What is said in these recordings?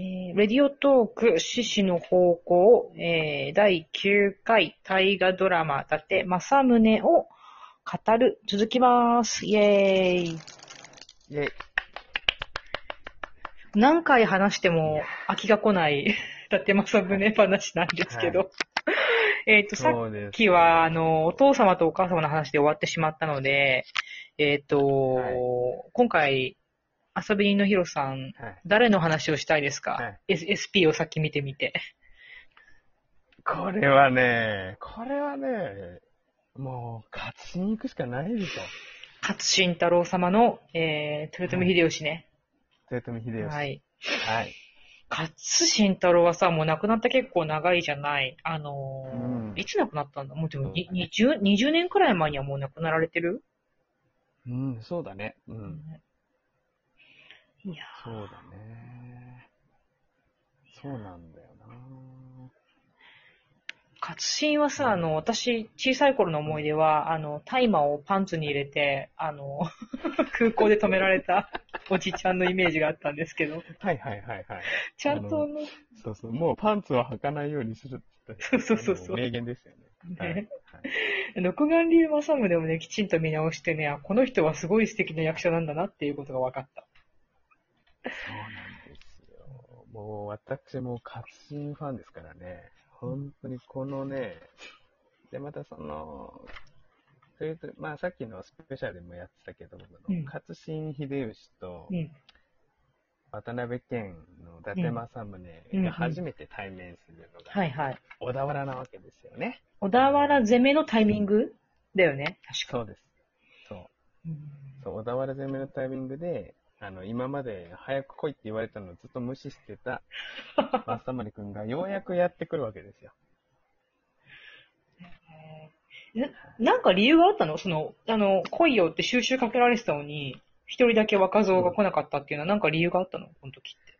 えー、レディオトーク、獅子の方向、えー、第9回大河ドラマ、伊達政宗を語る、続きます。イェーイ。イェイ。何回話しても飽きが来ない、伊達政宗話なんですけど。は えっと、さ。っきは、あの、お父様とお母様の話で終わってしまったので、えっ、と、はい今回、遊び人のヒロさん、はい。誰の話をしたいですか、はい S、?SP をさっき見てみて。これはね、これはね、もう、勝ちに行くしかないでしょ。勝新太郎様の、えー、豊臣秀吉ね。豊臣秀吉。。はいい。はい。勝新太郎はさ、もう亡くなった結構長いじゃない。あのーうんいつ亡くなったんだ？もうでもにそうだね 20, 20年くらい前にはもう亡くなられてる、うん、そうだね。うん。いやそうだね。そうなんだよな。勝新はさ、あの、私、小さい頃の思い出は、あの、大麻をパンツに入れて、あの、空港で止められた おじちゃんのイメージがあったんですけど、はいはいはいはい。ちゃんとあの、そうそう、もうパンツは履かないようにするって言ったそうそうそうそう名言ですよね。はい。ねはい六眼流正宗もね、きちんと見直してね、あ、この人はすごい素敵な役者なんだなっていうことが分かった。そうなんですよ。もう私も勝新ファンですからね。本当にこのね、で、またその、それと、まあさっきのスペシャルでもやってたけど、うん勝新秀吉とうん。渡辺謙の伊達政宗うんが初めて対面するのがはいはい。小田原なわけですよね。小田原攻めのタイミングだよね、確か。そうです。そう。うんそう、小田原攻めのタイミングで、あの、今まで早く来いって言われたのをずっと無視してた、マサマリ君がようやくやってくるわけですよ。ななんか理由があったの？その、あの、来いよって収集かけられてたのに、一人だけ若造が来なかったっていうのはなんか理由があったの？この時って。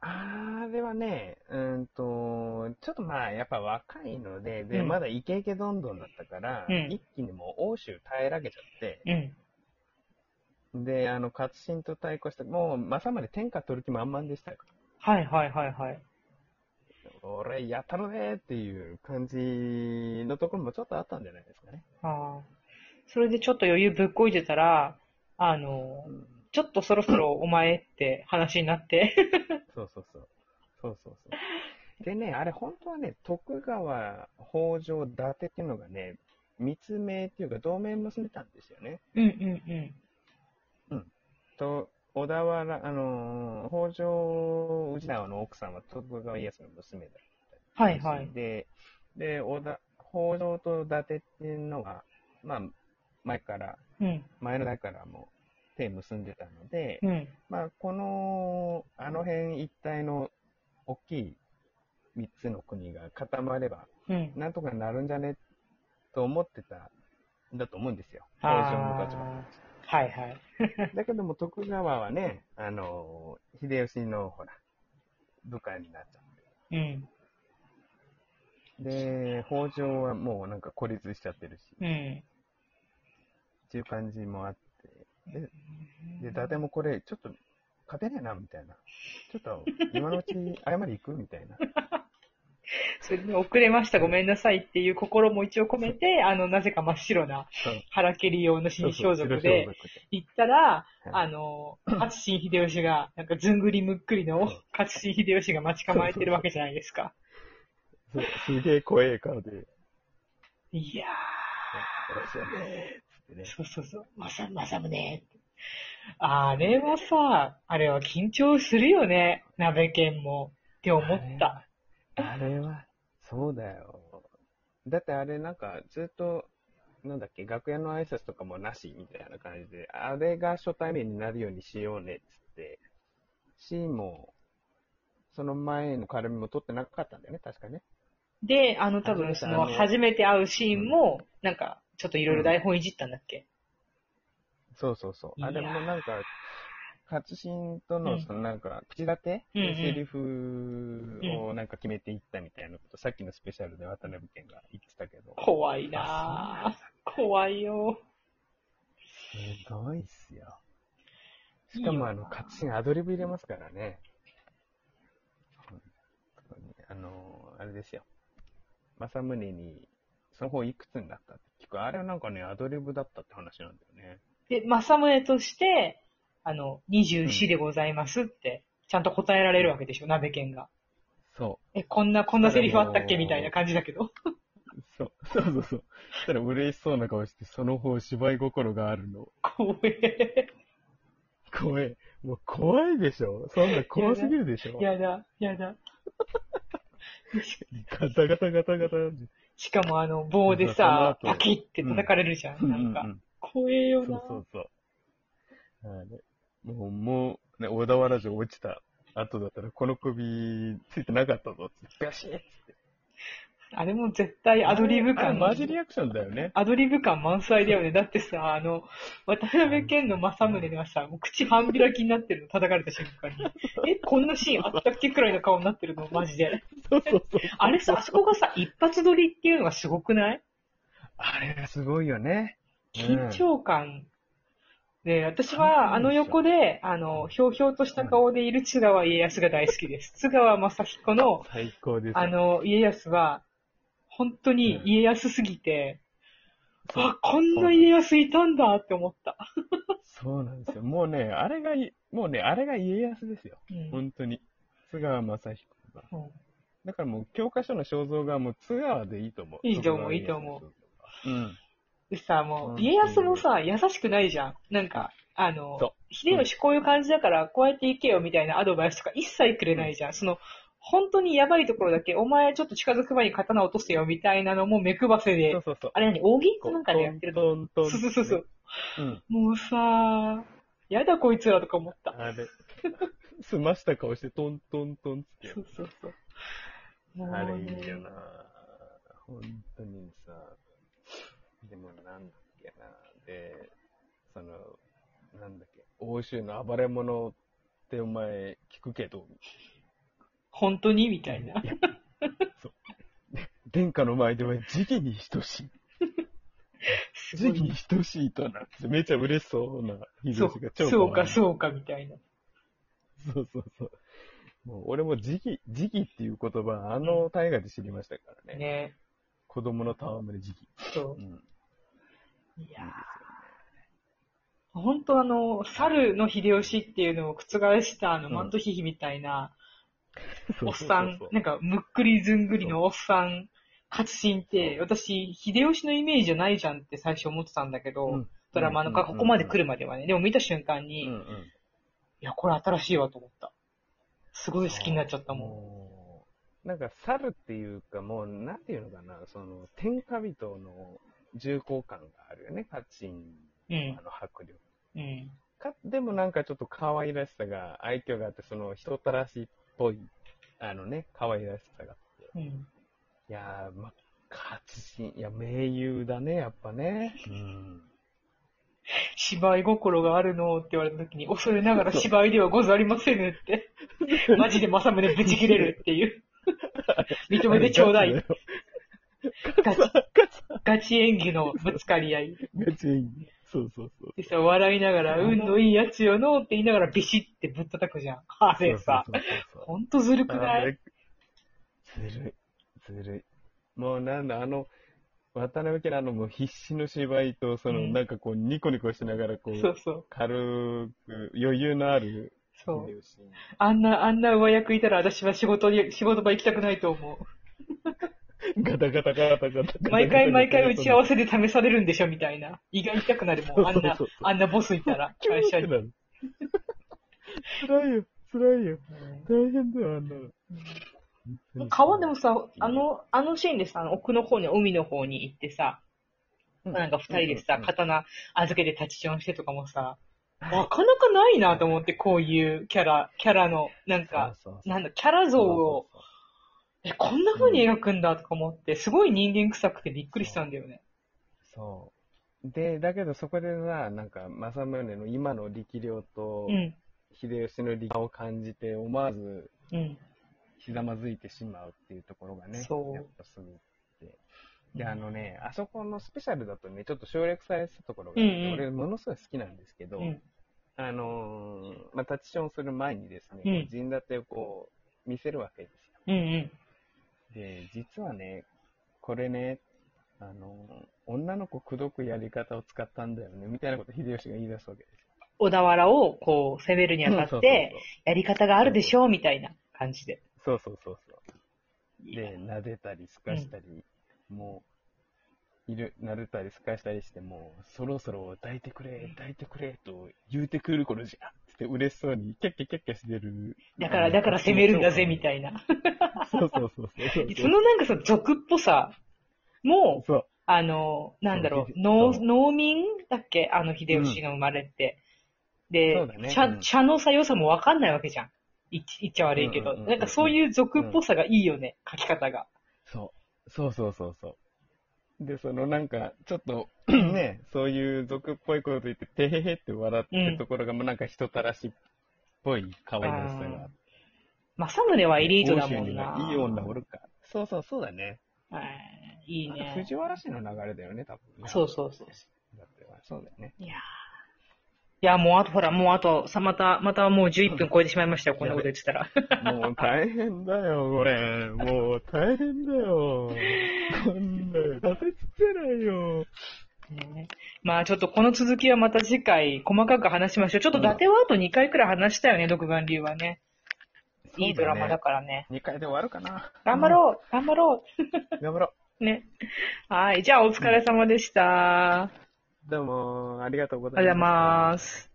あれはね、うーんと、ちょっとまあ、やっぱ若いので、で、うんまだイケイケどんどんだったから、うん一気にもう欧州耐えられちゃって、うん。で、あの、勝新と対抗して、もう、まさまで天下取る気満々でしたよ。はいはいはいはい。俺、やったのねーっていう感じのところもちょっとあったんじゃないですかね。ああ。それでちょっと余裕ぶっこいてたら、あの、うんちょっとそろそろお前って話になって。そうそうそう。そうそうそう。でね、あれ本当はね、徳川、北条、伊達っていうのがね、密命っていうか同盟結んでたんですよね。うんうんうん。と、小田原、あのー、北条氏直の奥さんは徳川家康の娘だったはいはい。で、で、小田、北条と伊達っていうのが、まあ、前から、うん。前の代からも手結んでたので、うん。まあ、この、あの辺一帯の大きい三つの国が固まれば、うん。なんとかなるんじゃねと思ってたんだと思うんですよ。北条の立場はいはい。だけども、徳川はね、あの、秀吉の、ほら、部下になっちゃっうん。て。で、北条はもうなんか孤立しちゃってるし、うん。っていう感じもあって、で、で、伊達もこれ、ちょっと、勝てねえな、みたいな。ちょっと、今のうち謝り行くみたいな。それで遅れました、ごめんなさいっていう心も一応込めて、あの、なぜか真っ白なそう。腹蹴り用の新装束そうそうで白装束行ったら、はい。あの、勝新秀吉が、なんかずんぐりむっくりの勝新秀吉が待ち構えてるわけじゃないですか。そう。すげえ怖え顔で、いやー。っつってねー、。そうそうそう、まさ、まさむね。あれはさ、あれは緊張するよね、鍋犬も。って思った。あれは、そうだよ。だってあれなんかずっと、なんだっけ、楽屋の挨拶とかもなしみたいな感じで、あれが初対面になるようにしようねっつって、シーンも、その前の絡みも撮ってなかったんだよね、確かね。で、あの多分その初めて会うシーンも、なんか、ちょっといろいろ台本いじったんだっけ、そうそうそう。あれもなんか、勝新とうんの、そのなんか、口立て、うんうんセリフをなんか決めていったみたいなこと、さっきのスペシャルで渡辺謙が言ってたけど。怖いなぁ。怖いよ。すごいっすよ。しかもあの、勝新アドリブ入れますからね。あの、あれですよ。政宗に、その方いくつになったって聞く。あれはなんかね、アドリブだったって話なんだよね。で、政宗として、あの、24でございますって、ちゃんと答えられるわけでしょ、鍋犬が。そえ、こんな、こんなセリフあったっけ？あのーみたいな感じだけど。う。そう。そうそうそう。そしたら嬉しそうな顔して、その方芝居心があるの。怖え。怖い。もう怖いでしょそんな怖すぎるでしょやだ、やだ。ガタガタガタガタ。しかもあの、棒でさ、パキって叩かれるじゃん。なんか、怖えよな。そうそうそう。あれもう、もう、ね、小田原城落ちた後だったら、この首ついてなかったぞって、ガシッあれも絶対アドリブ感。マジリアクションだよね。アドリブ感満載だよね。だってさ、あの、渡辺謙の政宗がさ、もう口半開きになってるの、叩かれた瞬間に。え、こんなシーンあったっけくらいの顔になってるの、マジで。そうそうそう。あれさ、あそこがさ、一発撮りっていうのがすごくない？あれがすごいよね。緊張感。で、私は、あの横で、あの、ひょうひょうとした顔でいる津川家康が大好きです。津川正彦の、最高ですよ。あの、家康は、本当に家康すぎて、そうあ、こんな家康いたんだって思った。そうなんですよ。もうね、あれがい、もうね、あれが家康ですよ。うん本当に。津川正彦が。うんだからもう、教科書の肖像がもう津川でいいと思う。いいと思ういいと思う。うん。でさ、もう、うん家康もさ、優しくないじゃん。なんか、あのそ、秀吉こういう感じだから、こうやって行けよみたいなアドバイスとか一切くれないじゃん。その、本当にやばいところだけ、お前ちょっと近づく前に刀落とせよみたいなのも目配せでそう、そうそう。あれ何、扇なんかでやってるの？そうそうそうそう。うん。もうさ、やだこいつらとか思った。あれ、すました顔してトントントンってやそうそうあれいいよな本当にさ。でもなんだっけな。で、その、なんだっけ、欧州の暴れ者ってお前聞くけど、本当に？みたいな。殿下の前では時期に等しい。時期に等しいとなって、めちゃ嬉しそうな秀そ吉が超うそうか、う。そうか、みたいな。そうそうそう。もう俺も時期、時期っていう言葉、あの大河で知りましたからね。ね。子供の戯れ時期。そうん。う。いやー本当あの、猿の秀吉っていうのを覆したあの、うんマントヒヒみたいな、おっさん、なんか、むっくりずんぐりのおっさん、活心って、私、秀吉のイメージじゃないじゃんって最初思ってたんだけど、うんドラマのか、ここまで来るまではね。でも見た瞬間に、いうんうん。や、これ新しいわと思った。すごい好きになっちゃったもん。なんか猿っていうか、もう、なんていうのかな、その、天下人の重厚感があるよね、家臣うんのあ。の迫力。うん。か、でもなんかちょっと可愛らしさが、愛嬌があって、その人たらしっぽい、あのね、可愛らしさがあって。うん。いやー、ま、活心、いや、名優だね、やっぱね。うん。芝居心があるのって言われた時に、恐れながら芝居ではござりませぬって、マジで正宗ぶち切れるっていう。認めてちょうだい。ガチ、ガチ演技のぶつかり合い。ガチ演技。そうそうそう。でさ、笑いながら、運のいいやつよのって言いながらビシってぶったたくじゃん。あれさ、ほんとずるくない？ずるい、ずるい。もうなんだ、あの、渡辺家のあのもう必死の芝居と、その、うんなんかこう、ニコニコしながら、こう、そうそう。軽く、余裕のあるそう。あんな、あんな上役いたら私は仕事に、仕事場行きたくないと思う。ガタガタガタガタガタ。毎回毎回打ち合わせで試されるんでしょみたいな。胃が痛くなるもん。あんなあんなボスいたら、会社に。辛いよ、辛いよ。大変だよ、あんなの。川でもさ、あの、あのシーンでさ、奥の方に、海の方に行ってさ、うん、なんか二人でさ、うん刀預けて立ちションしてとかもさ、なかなかないなと思って、こういうキャラ、キャラの、なんか、なんだ、キャラ像を、え、こんな風に描くんだとか思って、すごい人間臭くてびっくりしたんだよね。そう。で、だけどそこでさ、なんか、政宗の今の力量とう、ん、秀吉の力を感じて、思わずうん。ひざまずいてしまうっていうところがね、そうやっぱすぐって。で、あのね、あそこのスペシャルだとね、ちょっと省略されてたところがうんうん俺、ものすごい好きなんですけど、うん、あのーまあ、タッチションする前にですね、うん陣立てをこう、見せるわけですよ。うん、うん。で、実はね、これね、あの、女の子口説くやり方を使ったんだよね、みたいなこと秀吉が言い出すわけですよ。小田原をこう攻めるにあたって、やり方があるでしょうみたいな感じで。そうそうそうそう。で、撫でたり、すかしたり、もう、いる、撫でたり、すかしたりして、もう、そろそろ抱いてくれ、抱いてくれ、と言うてくる頃じゃ、って嬉しそうに、キャッキャキャッキャしてる。だから、だから攻めるんだぜ、みたいな。そうそうそうそう。そのなんかさ、俗っぽさも、そう。あの、なんだろう、農、農民だっけ？あの、秀吉の生まれって。でそうだ、ね茶う、ん茶のさ良さもわかんないわけじゃん。い言っちゃ悪いけど。なんかそういう俗っぽさがいいよね、書き方が。そう。そうそうそうそう。で、そのなんか、ちょっと、ね、そういう俗っぽいこと言って、てへへって笑ってるところが、もうなんか人たらしっぽい可愛らしさが。政宗はエリートだもんな。はいい女おるか。そうそう、そうだね。はいいいね。藤原氏の流れだよね、多分ね。そうそうそう。だってそうだよね。いやーいや、もうあと、ほら、もうあと、さ、また、またもう11分超えてしまいましたよ、こんなこと言ってたら。もう大変だよ、これ。もう大変だよ。こんな、立てよ。ねまあちょっとこの続きはまた次回細かく話しましょう。ちょっと伊達はあと2回くらい話したよね、独眼竜はね。いいドラマだからね。2回で終わるかな。頑張ろう頑張ろう。頑張ろう ね。はい。じゃあお疲れ様でした。どうも、ありがとうございりがとうござい。ます。